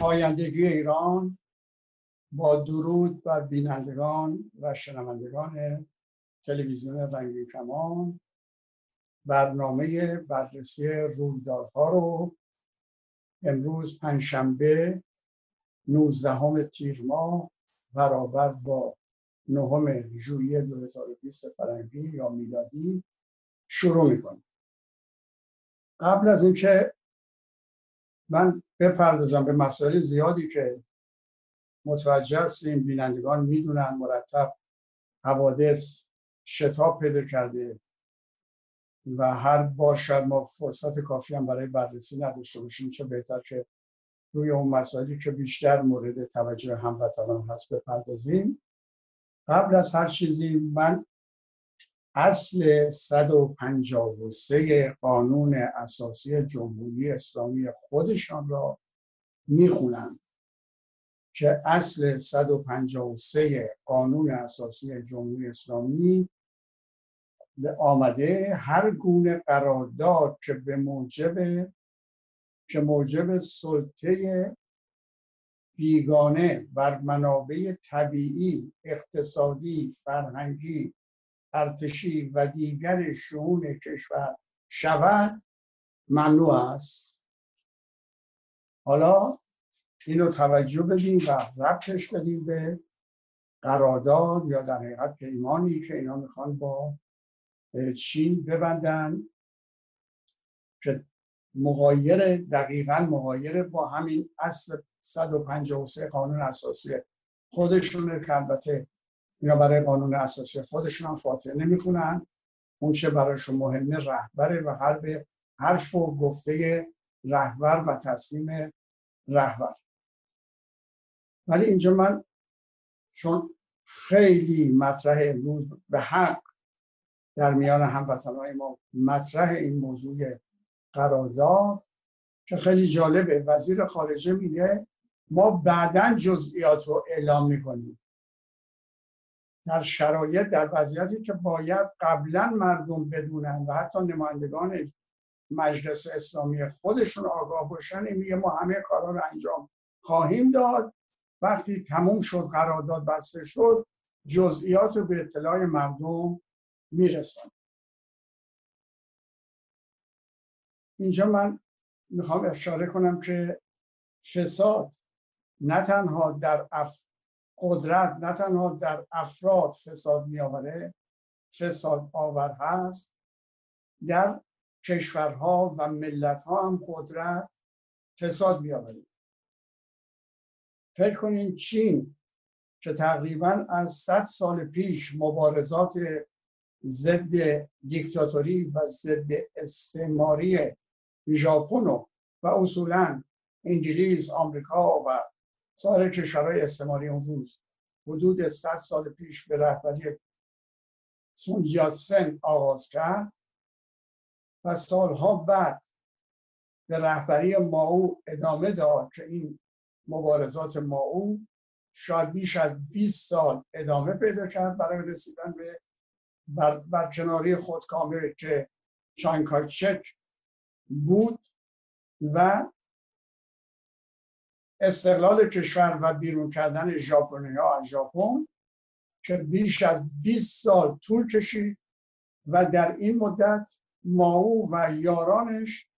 پایندگی ایران با درود بر بینندگان و شنوندگان تلویزیون رنگی کمان. برنامه بررسی رویدادها رو امروز پنجشنبه 19 تیر ماه برابر با نهم ژوئیه 2020 فرنگی یا میلادی شروع می‌کنم قبل از اینکه من بپردازم به مسائل زیادی که متوجه هستیم بینندگان می‌دونن مرتب حوادث شتاب پیدا کرده و هر بار شاید ما فرصت کافی هم برای بررسی نداشته باشیم چه بهتر که روی اون مسائلی که بیشتر مورد توجه هموطنان هست بپردازیم. قبل از هر چیزی من اصل 153 قانون اساسی جمهوری اسلامی خودشان را می‌خونند که اصل 153 قانون اساسی جمهوری اسلامی آمده هر گونه قرارداد که به موجب که موجب سلطه بیگانه بر منابع طبیعی اقتصادی فرهنگی ارتشی و دیگر شعون کشور شود ممنوع است. حالا اینو توجه بدیم و ربطش بدیم به قرارداد یا در حقیقت پیمانی که اینا می‌خوان با چین ببندن که مغایر دقیقا مغایر با همین اصل 153 قانون اساسی خودشونه که البته اینا برای قانون اساسی خودشون هم فاتحه نمی‌خونن. اون چه برایشون مهمه رهبره و هر به حرف و گفته رهبر و تصمیم رهبر. ولی اینجا من چون خیلی مطرح امروز به حق در میان هموطنهای ما مطرح این موضوع قرارداد که خیلی جالبه. وزیر خارجه میگه ما بعدا جزئیات رو اعلام می‌کنیم. در شرایط در وضعیتی که باید قبلا مردم بدونن و حتی نمایندگان مجلس اسلامی خودشون آگاه باشن این میگه ما همه کارا رو انجام خواهیم داد. وقتی تموم شد قرارداد بسته شد جزئیات رو به اطلاع مردم می‌رسن اینجا من می‌خوام اشاره کنم که فساد نه تنها در اف... قدرت نه تنها در افراد فساد میآوره فساد آور هست در کشورها و ملتها هم قدرت فساد میآوره. فکر کنین چین که تقریبا از صد سال پیش مبارزات ضد دیکتاتوری و ضد استعماری ژاپن و اصولا انگلیس آمریکا و سایر کشورهای استعماری اون روز حدود 100 سال پیش به رهبری سون یاسن آغاز کرد و سالها بعد به رهبری ماو ادامه داد که این مبارزات ماو شاید بیش از 20 سال ادامه پیدا کرد برای رسیدن به بر, برکناری خودکامه که چانکایچک بود و استقلال کشور و بیرون کردن ژاپنی ها از ژاپن که بیش از 20 سال طول کشید و در این مدت ماو و یارانش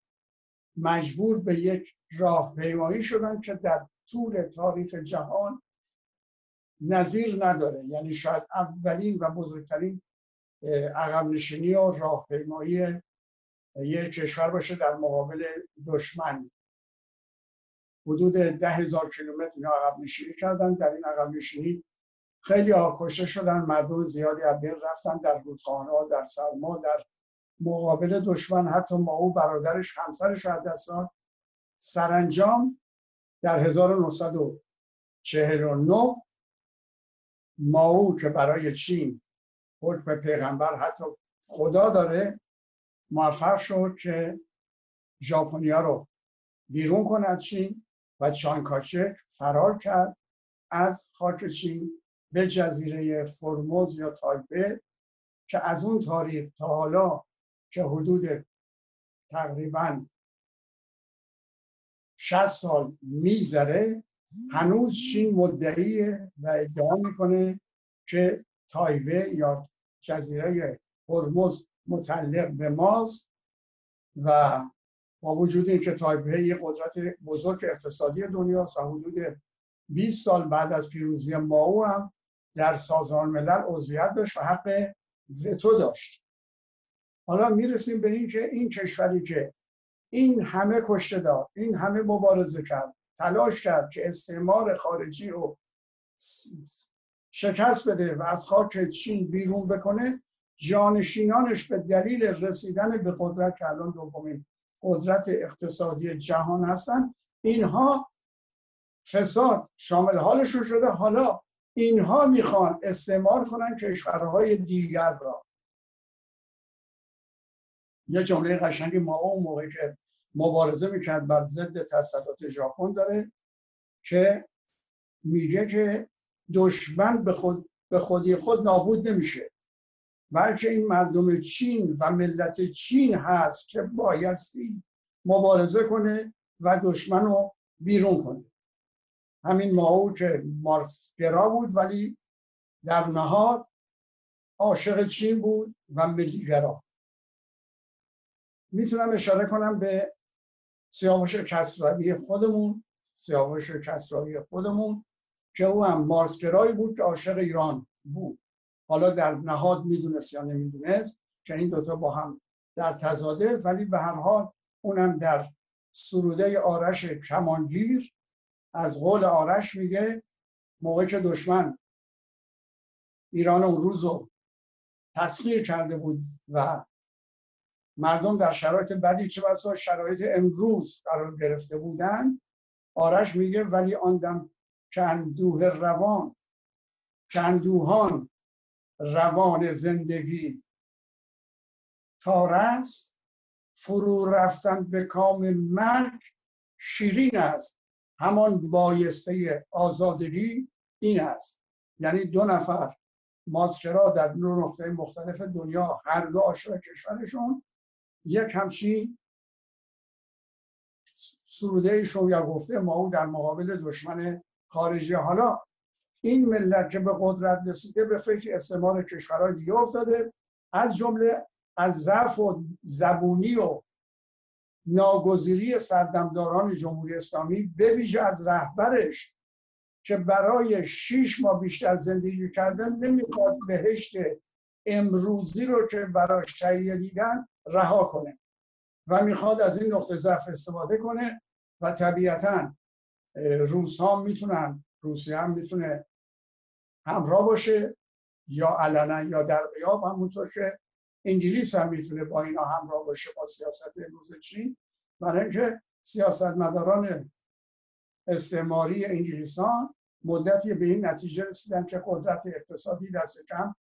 مجبور به یک راه پیمایی شدن که در طول تاریخ جهان نظیر نداره. یعنی شاید اولین و بزرگترین عقب نشینی و راهپیمایی یک کشور باشه در مقابل دشمن. حدود ده هزار کیلومتر اینا عقب نشینی کردن. در این عقب نشینی خیلی آکشته شدن مردم زیادی از بین رفتن در رودخانه در سرما در مقابل دشمن. حتی ما او برادرش همسرش از دست سرانجام در 1949 ماو که برای چین حکم پیغمبر حتی خدا داره موفق شد که ژاپنیا رو بیرون کند چین. و چانکاچک فرار کرد از خاک چین به جزیره فرموز یا تایپه که از اون تاریخ تا حالا که حدود تقریبا 60 سال میذره هنوز چین مدعیه و ادعا می‌کنه که تایوه یا جزیره هرمز متعلق به ماست و با وجود اینکه تایپه یک قدرت بزرگ اقتصادی دنیا و حدود 20 سال بعد از پیروزی ماو هم در سازمان ملل عضویت داشت و حق وتو داشت. حالا می‌رسیم به این که این کشوری که این همه کشته داد این همه مبارزه کرد تلاش کرد که استعمار خارجی رو شکست بده و از خاک چین بیرون بکنه جانشینانش به دلیل رسیدن به قدرت که الان دومین قدرت اقتصادی جهان هستن. اینها فساد شامل حالشون شده. حالا اینها می‌خوان استعمار کنن کشورهای دیگر را. یه جمله قشنگی ما اون موقع که مبارزه می‌کرد بر ضد تسلط ژاپن داره که میگه که دشمن به خود به خودی خود نابود نمیشه. بلکه این مردم چین و ملت چین هست که بایستی مبارزه کنه و دشمن رو بیرون کنه. همین ماو که مارسگرا بود ولی در نهاد عاشق چین بود و ملیگرا. می‌تونم اشاره کنم به سیاوش کسروی خودمون سیاوش کسروی خودمون که او هم مارسگرایی بود که عاشق ایران بود. حالا در نهاد می‌دونست یا نمی‌دونست که این دوتا با هم در تزاده ولی به هر حال اونم در سروده آرش کمانگیر از قول آرش میگه موقع که دشمن ایران اون روز رو تسخیر کرده بود و مردم در شرایط بدی چه بسا شرایط امروز قرار گرفته بودن آرش میگه ولی آندم که اندوه روان که اندوهان روان زندگی. تارست فرو رفتن به کام مرگ شیرین است. همان بایسته آزادگی این است. یعنی دو نفر ماسکرا در دو نقطه مختلف دنیا هر دو عاشق کشورشون یک همچین سروده ایشون یا گفته ما او در مقابل دشمن خارجی. حالا این ملت که به قدرت رسیده به فکر استعمار کشورهای دیگه افتاده. از جمله از ضعف و زبونی و ناگزیری سردمداران جمهوری اسلامی به ویژه از رهبرش که برای شیش ماه بیشتر زندگی کردن نمی‌خواد بهشت امروزی رو که براش تهیه دیدن رها کنه و می‌خواد از این نقطه ضعف استفاده کنه. و طبیعتا روس ها می‌تونن روسیه هم می‌تونه همراه باشه یا علنا یا در قیاب همونطور که انگلیس هم می‌تونه با اینا همراه باشه با سیاست امروز چین. برای اینکه سیاستمداران استعماری انگلیسان مدتی به این نتیجه رسیدن که قدرت اقتصادی دست کم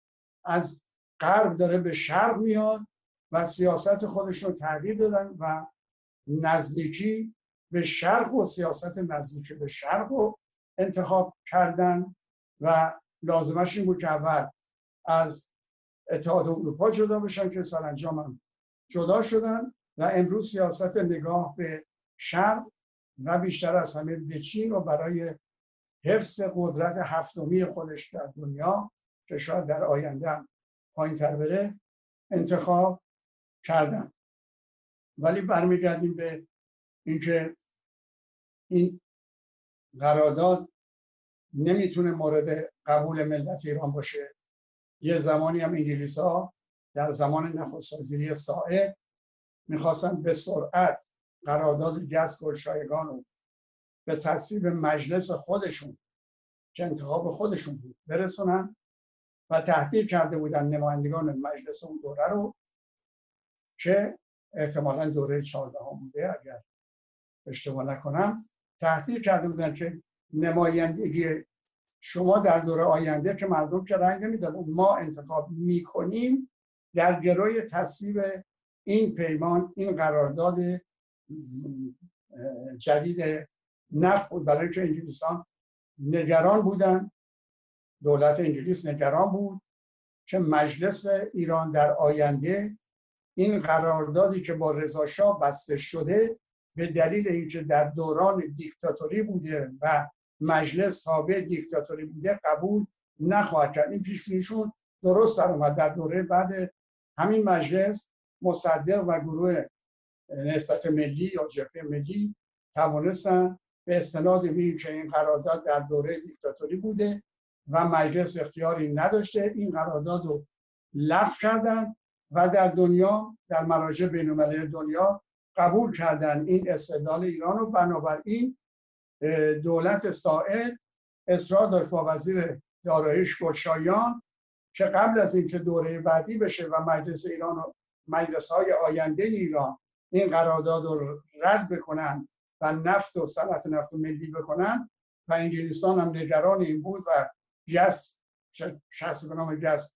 از غرب داره به شرق میاد و سیاست خودش رو تغییر دادن و نزدیکی به شرق و سیاست نزدیکی به شرق رو انتخاب کردن و لازمش این بود که اول از اتحاد اروپا جدا بشن که سرانجام هم جدا شدن و امروز سیاست نگاه به شرق و بیشتر از همه به چین و برای حفظ قدرت هفتمی خودش در دنیا که شاید در آینده هم پایین تر بره انتخاب کردن. ولی برمیگردیم به اینکه این قرارداد نمی‌تونه مورد قبول ملت ایران باشه. یه زمانی هم انگلیس ها در زمان نخست وزیری سائه می‌خواستن به سرعت قرارداد گز گلشایگان رو به تصویب مجلس خودشون که انتخاب خودشون بود برسونن و تهدید کرده بودن نمایندگان مجلس اون دوره رو که احتمالا دوره چهاردهم بوده اگر اشتباه نکنم. تهدید کرده بودن که نمایندگی شما در دوره آینده که مردم که رنگ نمی‌دادن ما انتخاب می‌کنیم در گروی تصویب این پیمان این قرارداد جدید نفت بود. برای که انگلیسان نگران بودن دولت انگلیس نگران بود که مجلس ایران در آینده این قراردادی که با رضا بسته شده به دلیل اینکه در دوران دیکتاتوری بوده و مجلس تابع دیکتاتوری بوده قبول نخواهد کرد. این پیش درست در اومد. در دوره بعد همین مجلس مصدق و گروه نهضت ملی یا جبهه ملی توانستن به استناد به که این قرارداد در دوره دیکتاتوری بوده و مجلس اختیاری نداشته. این قرارداد رو لغو کردن و در دنیا در مراجع بین دنیا قبول کردن. این استدلال ایران رو بنابراین دولت سائل اصرار داشت با وزیر دارایش گلشایان که قبل از اینکه دوره بعدی بشه و مجلس ایران و مجلس های آینده ایران این قرارداد رو رد بکنن و نفت و صنعت نفت و ملی بکنن و انگلیسان هم نگران این بود و جس شخص به نام جس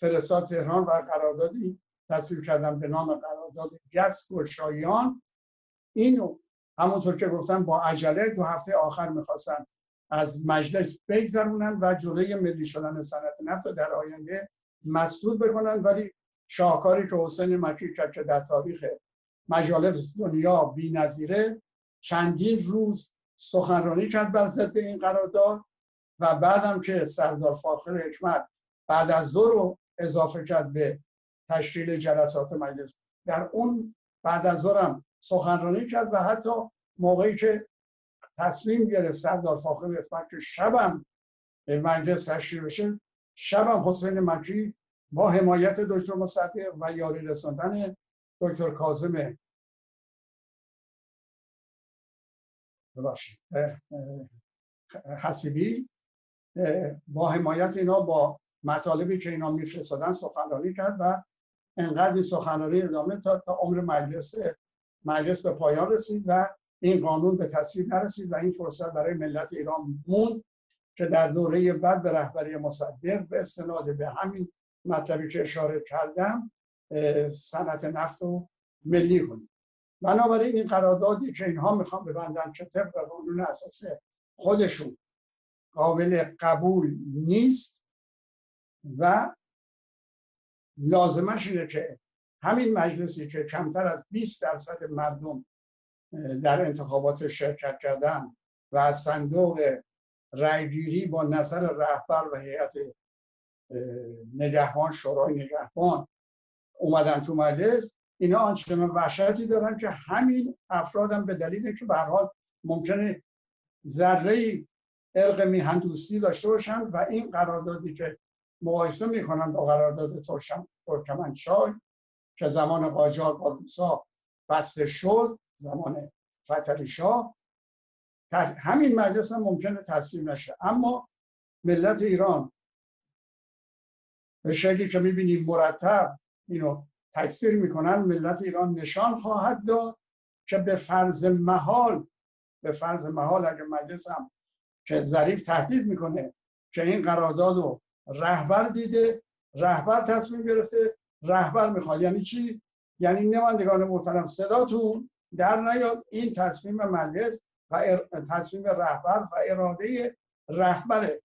فرستاد تهران و قراردادی تصویب کردن به نام قرارداد جس گلشایان. اینو همونطور که گفتم با عجله دو هفته آخر می‌خواستن از مجلس بگذرونن و جلوی ملی شدن صنعت نفت رو در آینده مسدود بکنن. ولی شاهکاری که حسین مکی کرد که در تاریخ مجالس دنیا بی نظیره چندین روز سخنرانی کرد بر ضد این قرارداد و بعدم که سردار فاخر حکمت بعد از ظهر رو اضافه کرد به تشکیل جلسات مجلس. در اون بعد از ظهر سخنرانی کرد و حتی موقعی که تصمیم گرفت سردار فاخر حکمت که شبم مجلس تشکیل بشه شبم حسین مکی با حمایت دکتر مصدق و یاری رساندن دکتر کاظم. حسیبی با حمایت اینا با مطالبی که اینا میفرستادن سخنرانی کرد و انقدر این سخنرانی ادامه تا تا عمر مجلس مجلس به پایان رسید و این قانون به تصویب نرسید و این فرصت برای ملت ایران موند که در دوره بعد به رهبری مصدق به استناد به همین مطلبی که اشاره کردم صنعت نفت رو ملی کنیم. بنابراین این قراردادی که اینها می‌خوان ببندن که طبق قانون اساسی خودشون قابل قبول نیست و لازمش اینه که همین مجلسی که کمتر از 20 درصد مردم در انتخابات شرکت کردن و از صندوق رأیگیری با نظر رهبر و هیئت نگهبان شورای نگهبان اومدن تو مجلس اینا آنچنان وحشتی دارن که همین افرادم به دلیل که به حال ممکنه ذره ارق میهن دوستی داشته باشن و این قراردادی که مقایسه می‌کنن با قرارداد ترکمنچای که زمان قاجار با روسا بسته شد زمان فتلی شاه همین مجلس هم ممکنه تصویر نشه. اما ملت ایران به شکلی که می‌بینیم مرتب اینو تکثیر می‌کنن ملت ایران نشان خواهد داد که به فرض محال به فرض محال اگر مجلس هم که ظریف تهدید می‌کنه که این قرارداد رو رهبر دیده رهبر تصمیم گرفته رهبر می‌خواد. یعنی چی؟ یعنی نمایندگان محترم صداتون در نیاد. این تصمیم مجلس و تصمیم رهبر و اراده رهبره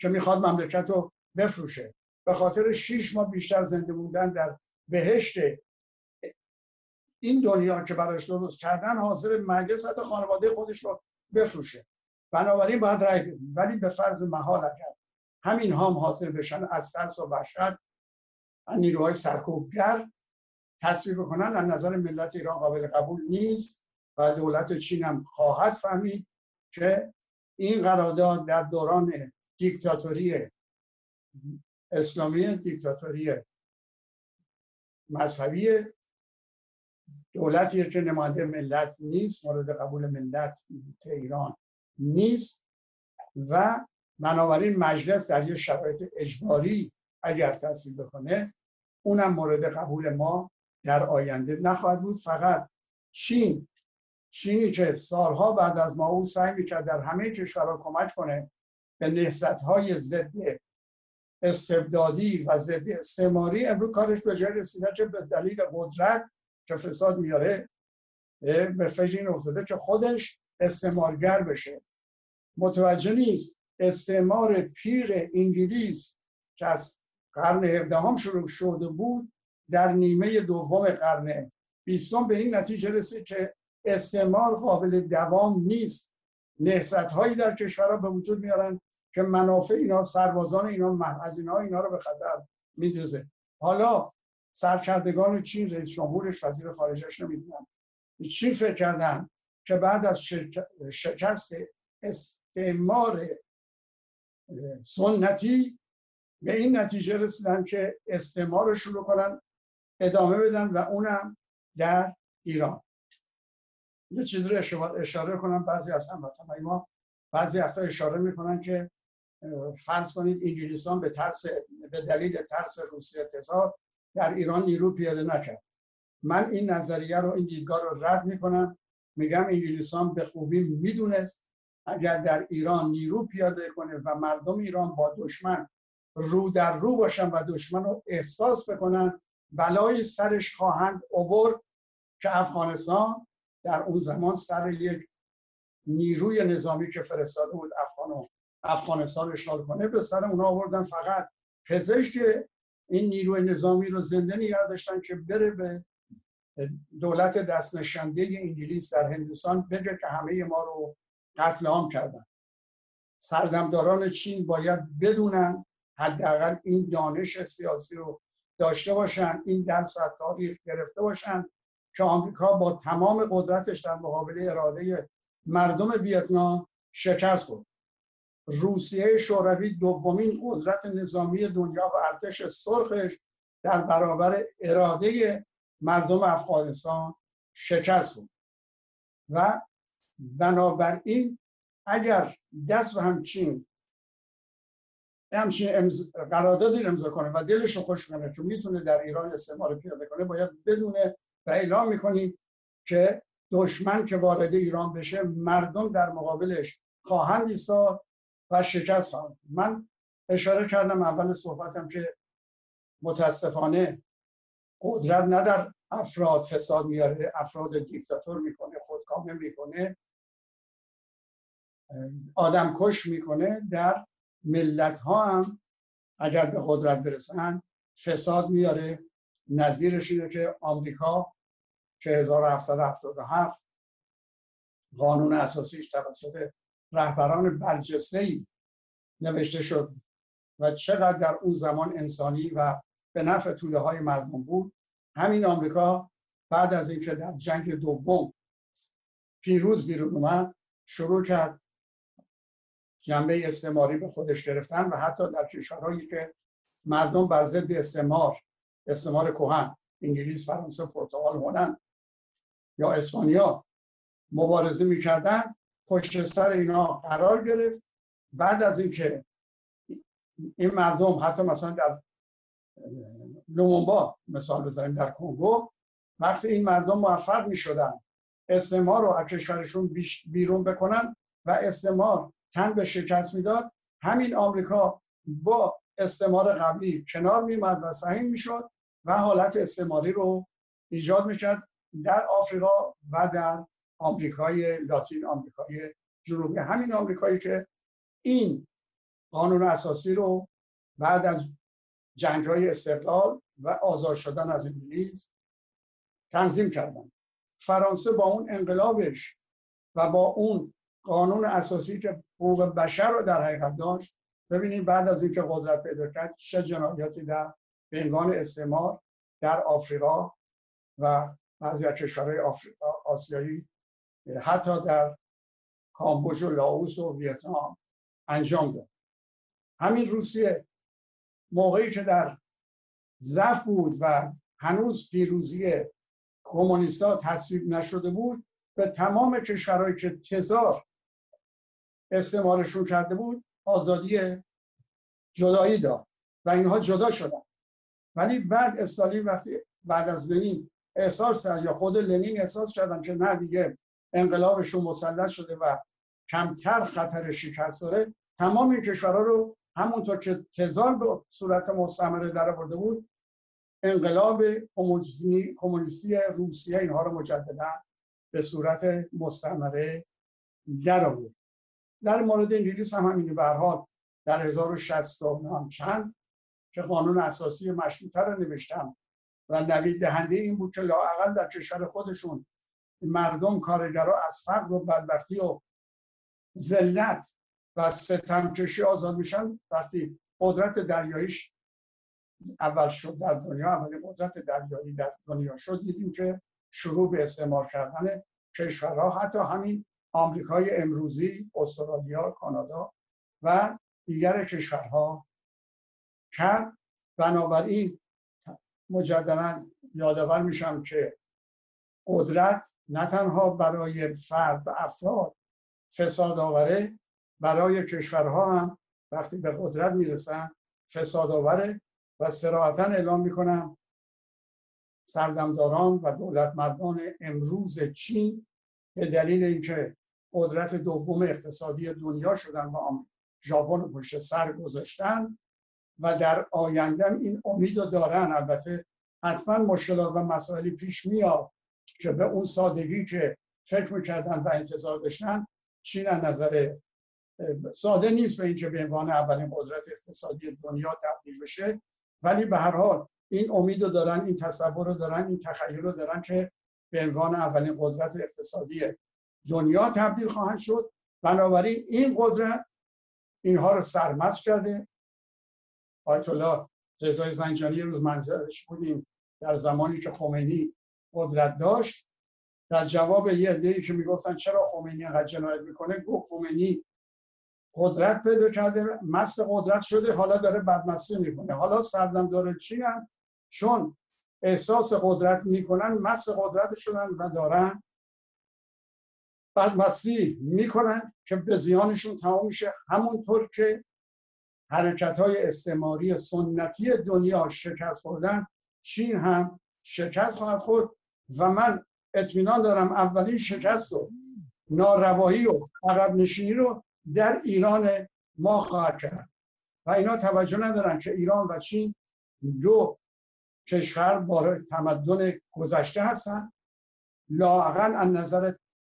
که می‌خواد مملکت رو بفروشه. به خاطر شیش ماه بیشتر زنده موندن در بهشت این دنیا که براش درست کردن حاضر مجلس حتی خانواده خودش رو بفروشه. بنابراین باید رای بدیم. ولی به فرض محال اگر همین هم حاضر بشن از ترس و وحشت نیروهای سرکوبگر تصویب بکنن از نظر ملت ایران قابل قبول نیست و دولت چین هم خواهد فهمید که این قرارداد در دوران دیکتاتوری اسلامی دیکتاتوری مذهبی دولتی که نماینده ملت نیست مورد قبول ملت ایران نیست و بنابراین مجلس در یه شرایط اجباری اگر تصویب بکنه اونم مورد قبول ما در آینده نخواهد بود. فقط چین چینی که سالها بعد از ما او سعی می‌کرد در همه کشورها کمک کنه به نهضت های ضد استبدادی و ضد استعماری امروز کارش به جای رسیده که به دلیل قدرت که فساد میاره به فکر این افتاده که خودش استعمارگر بشه. متوجه نیست استعمار پیر انگلیس که از قرن هفدهم شروع شده بود در نیمه دوم قرن بیستم به این نتیجه رسید که استعمار قابل دوام نیست. نهست هایی در کشورها به وجود میارن که منافع اینا سربازان اینا از اینا اینا رو به خطر میدوزه. حالا سرکردگان چین رئیس جمهورش وزیر خارجش نمی‌دونم چی فکر کردن که بعد از شکست استعمار سنتی به این نتیجه رسیدن که استعمار رو شروع کنن ادامه بدن و اونم در ایران. یه چیزی رو اشاره کنم بعضی از هموطنهای ما بعضی وقتا اشاره می‌کنن که فرض کنید انگلیسان به ترس به دلیل ترس روسیه تزار در ایران نیرو پیاده نکرد. من این نظریه رو این دیدگاه رو رد می‌کنم. میگم انگلیسان به خوبی می‌دونست اگر در ایران نیرو پیاده کنه و مردم ایران با دشمن رو در رو باشن و دشمن رو احساس بکنن. بلای سرش خواهند اوورد که افغانستان در اون زمان سر یک نیروی نظامی که فرستاده بود افغان افغانستان اشغال کنه به سر اونا آوردن. فقط پزشک این نیروی نظامی رو زنده نگه داشتن که بره به دولت دست نشنده انگلیس در هندوستان بگه که همه ما رو قتل عام کردن. سردمداران چین باید بدونن حداقل این دانش سیاسی رو داشته باشن این درس از تاریخ گرفته باشن که آمریکا با تمام قدرتش در مقابل اراده مردم ویتنام شکست خورد. روسیه شوروی دومین قدرت نظامی دنیا و ارتش سرخش در برابر اراده مردم افغانستان شکست خورد. و بنابراین اگر دست به همچین همچین امز... قراردادی امضا کنه و دلش خوش کنه که می‌تونه در ایران استعمار پیاده کنه باید بدونه و اعلام می‌کنیم که دشمن که وارد ایران بشه مردم در مقابلش خواهند ایستاد و شکست خواهند من اشاره کردم اول صحبتم که متاسفانه قدرت نه در افراد فساد میاره افراد دیکتاتور می‌کنه خودکامه می‌کنه آدم کش می‌کنه در ملت ها هم اگر به قدرت برسن فساد میاره. نظیرش اینه که آمریکا که 1777 قانون اساسیش توسط رهبران برجسته ای نوشته شد و چقدر در اون زمان انسانی و به نفع توده های مردم بود. همین آمریکا بعد از اینکه در جنگ دوم پیروز بیرون اومد شروع کرد جنبه استعماری به خودش گرفتن و حتی در کشورهایی که مردم بر ضد استعمار استعمار کهن انگلیس فرانسه پرتغال هلند یا اسپانیا مبارزه می‌کردن پشت سر اینا قرار گرفت. بعد از اینکه این مردم حتی مثلا در لومونبا مثال بزنیم در کنگو وقتی این مردم موفق می شدن استعمار رو از کشورشون بیرون بکنن و استعمار تن به شکست می‌داد همین آمریکا با استعمار قبلی کنار میمد و سهیم می‌شد و حالت استعماری رو ایجاد می‌کرد در آفریقا و در آمریکای لاتین آمریکای جنوبی. همین آمریکایی که این قانون اساسی رو بعد از جنگ های استقلال و آزاد شدن از انگلیس تنظیم کردن. فرانسه با اون انقلابش و با اون قانون اساسی که حقوق بشر رو در حقیقت داشت. ببینید بعد از اینکه قدرت پیدا کرد چه جنایاتی در به عنوان استعمار در آفریقا و بعضی از کشورهای آفریقا آسیایی حتی در کامبوج و لاوس و ویتنام انجام داد. همین روسیه موقعی که در ضعف بود و هنوز پیروزی کمونیستا تصویب نشده بود به تمام کشورهایی که تزار استعمارشون کرده بود آزادی جدایی داد و اینها جدا شدن. ولی بعد استالین وقتی بعد از لنین احساس یا خود لنین احساس کردن که نه دیگه انقلابشون مسلط شده و کمتر خطر شکست داره تمام این کشورها رو همونطور که تزار به صورت مستمره در برده بود انقلاب کمونیستی روسیه اینها رو مجددا به صورت مستمره در آورد. در مورد انگلیس هم همینه. به حال در 1060 هم چند که قانون اساسی مشروطه رو نوشتم و نوید دهنده این بود که لاعقل در کشور خودشون مردم کارگرا از فقر و بدبختی و ذلت و ستمکشی آزاد میشن. وقتی قدرت دریاییش اول شد در دنیا اولی قدرت دریایی در دنیا شد دیدیم که شروع به استعمار کردن کشورها حتی همین آمریکای امروزی استرالیا کانادا و دیگر کشورها کرد. بنابراین مجددا یادآور میشم که قدرت نه تنها برای فرد و افراد فساد آوره برای کشورها هم وقتی به قدرت می‌رسن فساد آوره و سراحتا اعلام می‌کنم سردمداران و دولت مردان امروز چین به دلیل اینکه قدرت دوم اقتصادی دنیا شدن و ژاپن رو پشت سر گذاشتن و در آینده این امید رو دارن. البته حتما مشکلات و مسائلی پیش میاد که به اون سادگی که فکر می‌کردن و انتظار داشتن چین از نظر ساده نیست به اینکه به عنوان اولین قدرت اقتصادی دنیا تبدیل بشه ولی به هر حال این امید رو دارن این تصور رو دارن این تخیل رو دارن که به عنوان اولین قدرت اقتصادی دنیا تبدیل خواهند شد. بنابراین این قدرت اینها رو سرمست کرده. آیت الله رضای زنجانی روز منظرش بودیم در زمانی که خمینی قدرت داشت. در جواب یه عده‌ای که می‌گفتن چرا خمینی انقدر جنایت می‌کنه؟ گفت خمینی قدرت پیدا کرده مست قدرت شده حالا داره بدمستی می‌کنه. حالا سردم داره چی هم؟ چون احساس قدرت می‌کنن مست قدرت شدن و دارن بدمستی می‌کنن که به زیانشون تمام میشه. همونطور که حرکت های استعماری سنتی دنیا شکست خوردن چین هم شکست خواهد خورد و من اطمینان دارم اولین شکست و ناروایی و عقب نشینی رو در ایران ما خواهد کرد. و اینا توجه ندارن که ایران و چین دو کشور با تمدن گذشته هستن. لاقل از نظر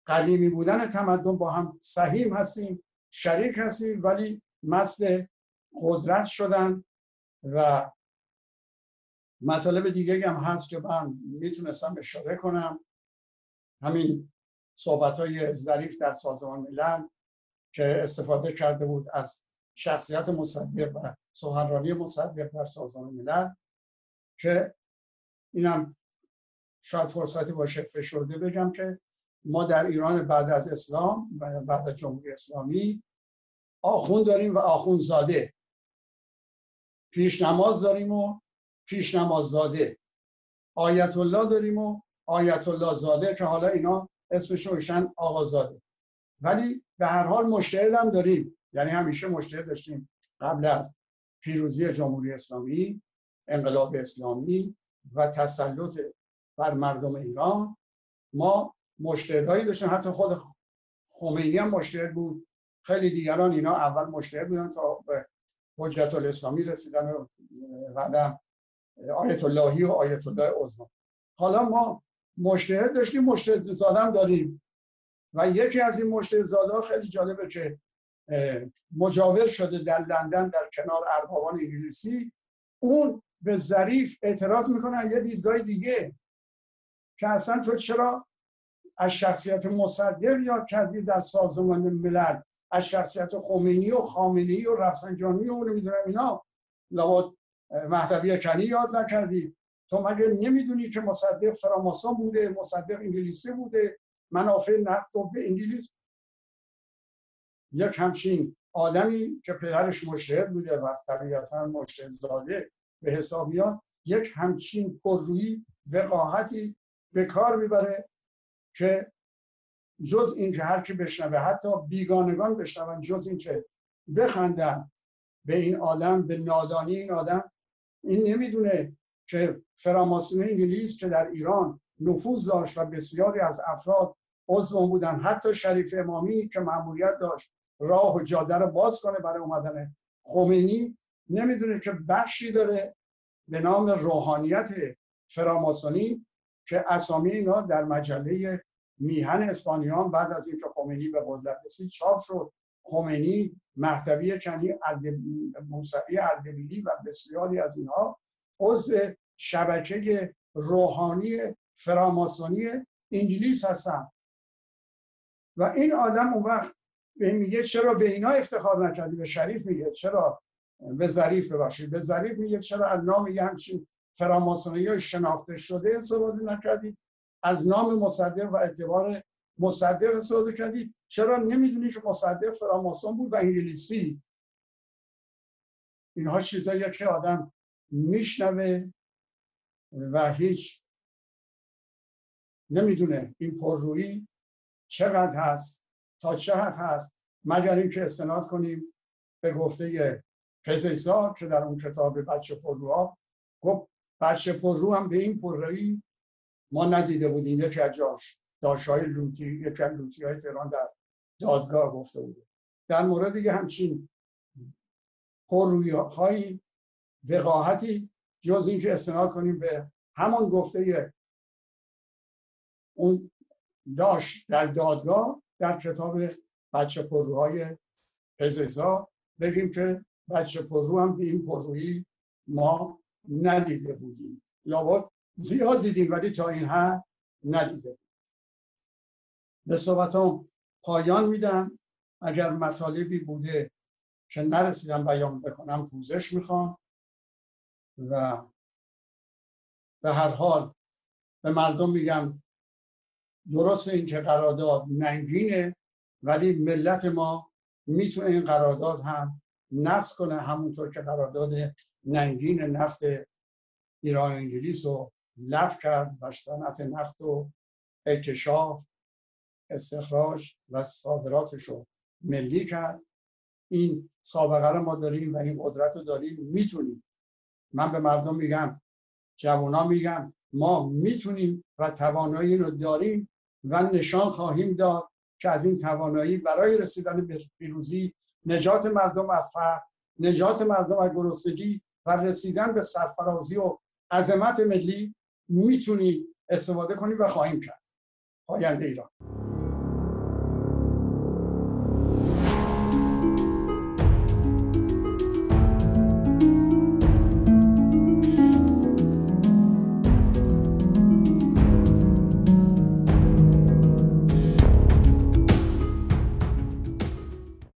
قدیمی بودن تمدن با هم سهیم هستیم شریک هستیم ولی مست قدرت شدن و مطالب دیگه هم هست که من می‌تونستم اشاره کنم. همین صحبت های ظریف در سازمان ملل که استفاده کرده بود از شخصیت مصدق و سخنرانی مصدق در سازمان ملل که اینم شاید فرصتی باشه فشرده بگم که ما در ایران بعد از اسلام بعد از جمهوری اسلامی آخون داریم و آخون زاده. پیش نماز داریم و پیش نماز زاده. آیت الله داریم و آیت الله زاده که حالا اینا اسمش روشن آقا زاده. ولی به هر حال مشتهد هم داریم. یعنی همیشه مشتهد داشتیم قبل از پیروزی جمهوری اسلامی انقلاب اسلامی و تسلط بر مردم ایران. ما مشتهدهایی داشتیم حتی خود خمینی هم مشتهد بود. خیلی دیگران اینا اول مشتهد بودن تا به حجت الاسلامی رسیدن و آیت اللهی و آیت الله عظما حالا ما مشتهد داشتیم مشتهد زادم داریم. و یکی از این مشتهد زاده خیلی جالبه که مجاور شده در لندن در کنار اربابان انگلیسی. اون به ظریف اعتراض می‌کنن یه دیدگاه دیگه که اصلا تو چرا از شخصیت مصدق یاد کردی در سازمان ملل. از شخصیت خمینی و خامنه‌ای و رفسنجانی و اون می‌دونم اینا. لابد مهدوی کنی یاد نکردی. تو مگه نمی‌دونی که مصدق فراماسون بوده مصدق انگلیسی بوده؟ منافع نفت و به انگلیس. یک همچین آدمی که پدرش مشهد بوده و طبیعتا مشهد زاده به حساب میاد یک همچین پررویی وقاحتی به کار می‌بره. که جز این که هر کی بشنوه حتی بیگانگان بشنون جز این که بخندن به این آدم به نادانی این آدم این نمی‌دونه که فراماسون انگلیس که در ایران نفوذ داشت و بسیاری از افراد عضو بودن حتی شریف امامی که مأموریت داشت راه و جاده رو باز کنه برای اومدن خمینی نمی‌دونه که بخشی داره به نام روحانیت فراماسونی که اسامی اینا در مجله میهن اسپانیان بعد از اینکه خمینی به قدرت رسید چاپ شد. خمینی مهدوی کنی موسوی اردبیلی و بسیاری از اینها عضو شبکه روحانی فراماسونی انگلیس هستم و این آدم اون وقت به میگه چرا به اینا افتخار نکردی؟ به شریف میگه چرا؟ به ظریف ببخشید. به ظریف میگه چرا؟ نام یه همچین فراماسونی شناخته شده استفاده نکردید. از نام مصدق و اعتبار مصدق استفاده کردید. چرا نمی‌دونی که مصدق فراماسون بود و انگلیسی؟ اینها چیزایی که آدم میشنوه و هیچ نمی‌دونه این پررویی چقدر هست تا چه حد هست. مگر اینکه استناد کنیم به گفته پزیسا که در اون کتاب بچه پرروها گفت بچه پررو هم به این پررویی ما ندیده بودیم. یکی از جاش داشای لوتی یکی از لوتی های تهران در دادگاه گفته بوده. در مورد دیگه همچین پررویی های وقاحتی جز اینکه استناد کنیم به همون گفته اون داشت در دادگاه در کتاب بچه پرروهای پزیزا بگیم که بچه پررو هم به این پررویی ما ندیده بودیم. لابد زیاد دیدیم ولی تا این حد ندیده بودیم. به صحبتم پایان میدم. اگر مطالبی بوده که نرسیدم بیان بکنم پوزش می‌خوام و به هر حال به مردم میگم درست این که قرارداد ننگینه ولی ملت ما می‌تونه این قرارداد هم نفس کنه همونطور که قرارداد ننگین نفت ایران انگلیس رو لغو کرد و صنعت نفت و اکتشاف استخراج و صادراتش رو ملی کرد. این سابقه رو ما داریم و این قدرت رو داریم می‌تونیم. من به مردم میگم جوانا میگم ما می‌تونیم و توانایی رو داریم و نشان خواهیم داد که از این توانایی برای رسیدن به پیروزی نجات مردم از فقر نجات مردم از گرسنگی و رسیدن به سرفرازی و عظمت ملی می‌تونیم استفاده کنیم و خواهیم کرد. پاینده ایران.